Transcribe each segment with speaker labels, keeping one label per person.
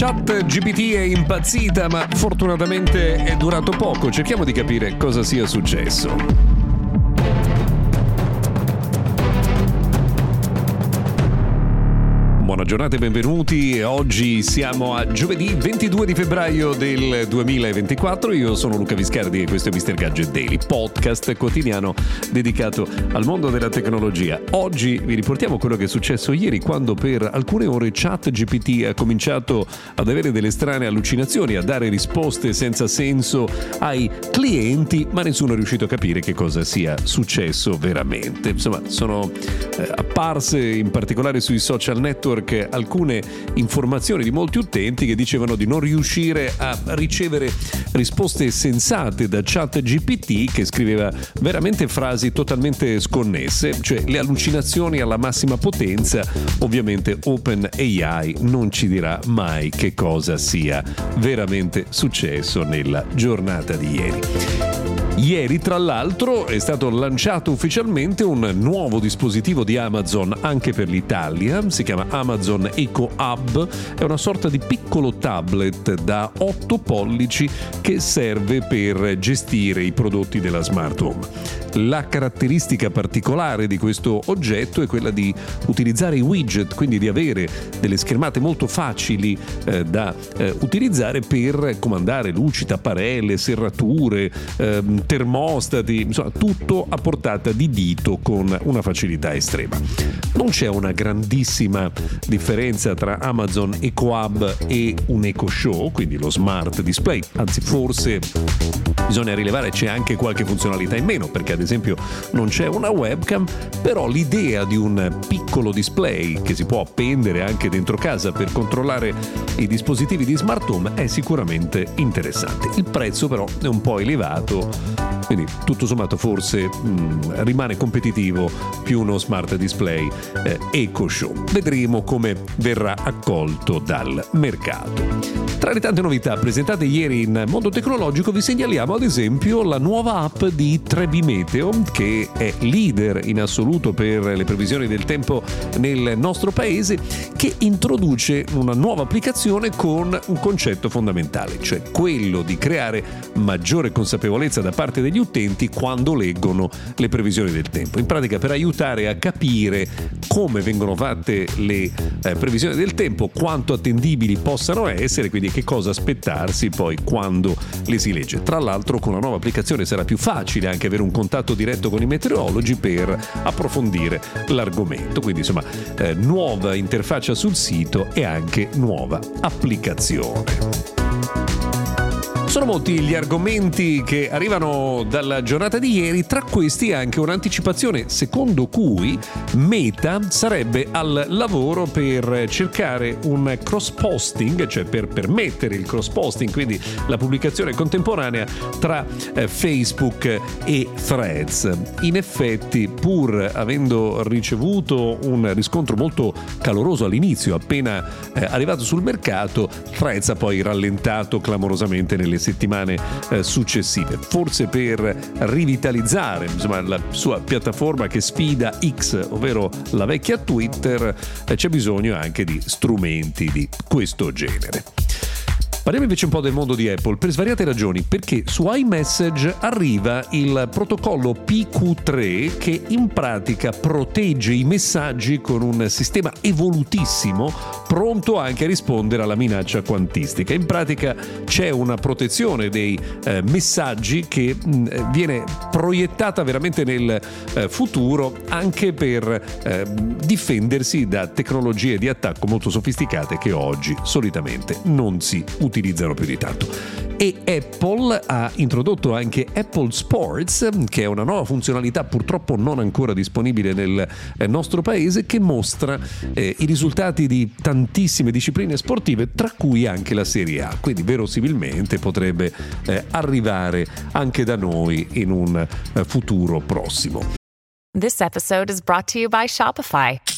Speaker 1: Chat GPT è impazzita, ma fortunatamente è durato poco. Cerchiamo di capire cosa sia successo. Buona giornata e benvenuti. Oggi siamo a giovedì 22 di febbraio del 2024. Io sono Luca Viscardi e questo è Mr. Gadget Daily, podcast quotidiano dedicato al mondo della tecnologia. Oggi vi riportiamo quello che è successo ieri quando per alcune ore ChatGPT ha cominciato ad avere delle strane allucinazioni, a dare risposte senza senso ai clienti, ma nessuno è riuscito a capire che cosa sia successo veramente. Insomma, sono eh, apparse in particolare sui social network network alcune informazioni di molti utenti che dicevano di non riuscire a ricevere risposte sensate da chat GPT che scriveva veramente frasi totalmente sconnesse, cioè le allucinazioni alla massima potenza, ovviamente OpenAI non ci dirà mai che cosa sia veramente successo nella giornata di ieri. Ieri, tra l'altro, è stato lanciato ufficialmente un nuovo dispositivo di Amazon anche per l'Italia, si chiama Amazon Eco Hub, è una sorta di piccolo tablet da 8 pollici che serve per gestire i prodotti della smart home. La caratteristica particolare di questo oggetto è quella di utilizzare i widget, quindi di avere delle schermate molto facili eh, da eh, utilizzare per comandare luci, tapparelle, serrature, eh, termostati, insomma tutto a portata di dito con una facilità estrema. Non c'è una grandissima differenza tra Amazon Eco Hub e un Eco Show, quindi lo smart display, anzi forse bisogna rilevare c'è anche qualche funzionalità in meno perché ad esempio non c'è una webcam, però l'idea di un piccolo display che si può appendere anche dentro casa per controllare i dispositivi di smart home è sicuramente interessante. Il prezzo però è un po' elevato, quindi tutto sommato forse mh, mm, rimane competitivo più uno smart display eh, Eco Show. Vedremo come verrà accolto dal mercato. Tra le tante novità presentate ieri in Mondo Tecnologico vi segnaliamo ad esempio la nuova app di Trebi Meteo che è leader in assoluto per le previsioni del tempo nel nostro paese che introduce una nuova applicazione con un concetto fondamentale, cioè quello di creare maggiore consapevolezza da parte degli utenti quando leggono le previsioni del tempo. In pratica per aiutare a capire come vengono fatte le eh, previsioni del tempo, quanto attendibili possano essere, quindi che cosa aspettarsi poi quando le si legge. Tra l'altro con la nuova applicazione sarà più facile anche avere un contatto diretto con i meteorologi per approfondire l'argomento. Quindi insomma eh, nuova interfaccia sul sito e anche nuova applicazione. Sono molti gli argomenti che arrivano dalla giornata di ieri, tra questi anche un'anticipazione secondo cui Meta sarebbe al lavoro per cercare un cross posting, cioè per permettere il cross posting, quindi la pubblicazione contemporanea tra eh, Facebook e Threads. In effetti, pur avendo ricevuto un riscontro molto caloroso all'inizio, appena eh, arrivato sul mercato, Threads ha poi rallentato clamorosamente nelle nelle settimane eh, successive, forse per rivitalizzare insomma, la sua piattaforma che sfida X, ovvero la vecchia Twitter, eh, c'è bisogno anche di strumenti di questo genere. Parliamo invece un po' del mondo di Apple per svariate ragioni, perché su iMessage arriva il protocollo PQ3 che in pratica protegge i messaggi con un sistema evolutissimo pronto anche a rispondere alla minaccia quantistica. In pratica c'è una protezione dei eh, messaggi che mh, viene proiettata veramente nel eh, futuro anche per eh, difendersi da tecnologie di attacco molto sofisticate che oggi solitamente non si utilizzano utilizzano più di tanto e Apple ha introdotto anche Apple Sports, che è una nuova funzionalità purtroppo non ancora disponibile nel eh, nostro paese, che mostra eh, i risultati di tantissime discipline sportive, tra cui anche la Serie A. Quindi verosimilmente potrebbe eh, arrivare anche da noi in un eh, futuro prossimo.
Speaker 2: This episode is brought to you by Shopify.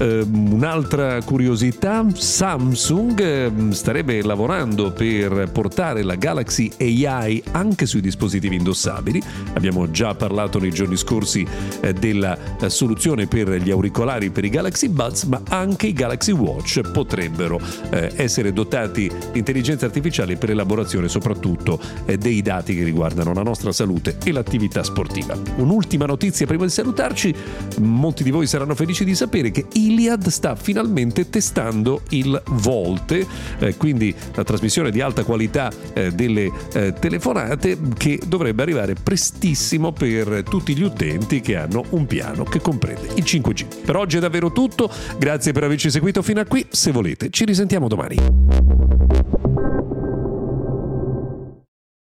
Speaker 1: Uh, un'altra curiosità, Samsung uh, starebbe lavorando per portare la Galaxy AI anche sui dispositivi indossabili. Abbiamo già parlato nei giorni scorsi uh, della soluzione per gli auricolari per i Galaxy Buds, ma anche i Galaxy Watch potrebbero essere dotati di intelligenza artificiale per l'elaborazione soprattutto dei dati che riguardano la nostra salute e l'attività sportiva. Un'ultima notizia prima di salutarci, molti di voi saranno felici di sapere che Iliad sta finalmente testando il Volte, eh, quindi la trasmissione di alta qualità eh, delle eh, telefonate che dovrebbe arrivare prestissimo per tutti gli utenti che hanno un piano che comprende il 5G. Per oggi è davvero tutto, grazie per averci seguito fino a qui, se volete ci risentiamo domani.